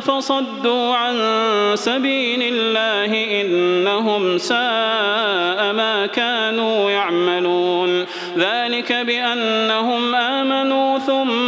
فصدوا عن سبيل الله إنهم ساء ما كانوا يعملون. ذلك بأنهم آمنوا ثم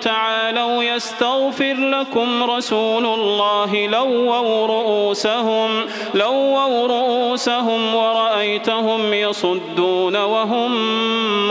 تعالوا يستغفر لكم رسول الله لووا رؤوسهم لووا رؤوسهم ورأيتهم يصدون وهم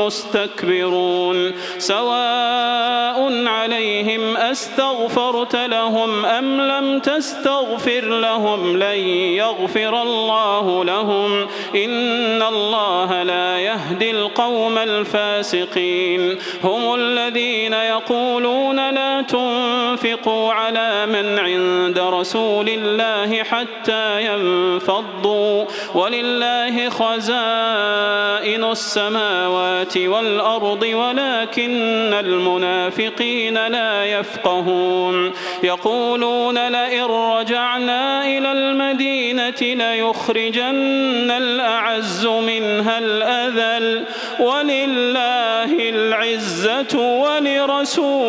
مستكبرون. سواء عليهم أستغفرت لهم أم لم تستغفر لهم لن يغفر الله لهم. إن الله لا يهدي القوم الفاسقين. هم الذين يقولون لا تنفقوا على من عند رسول الله حتى ينفضوا ولله خزائن السماوات والأرض ولكن المنافقين لا يفقهون. يقولون لئن رجعنا إلى المدينة ليخرجن الأعز منها الأذل. ولله العزة ولرسوله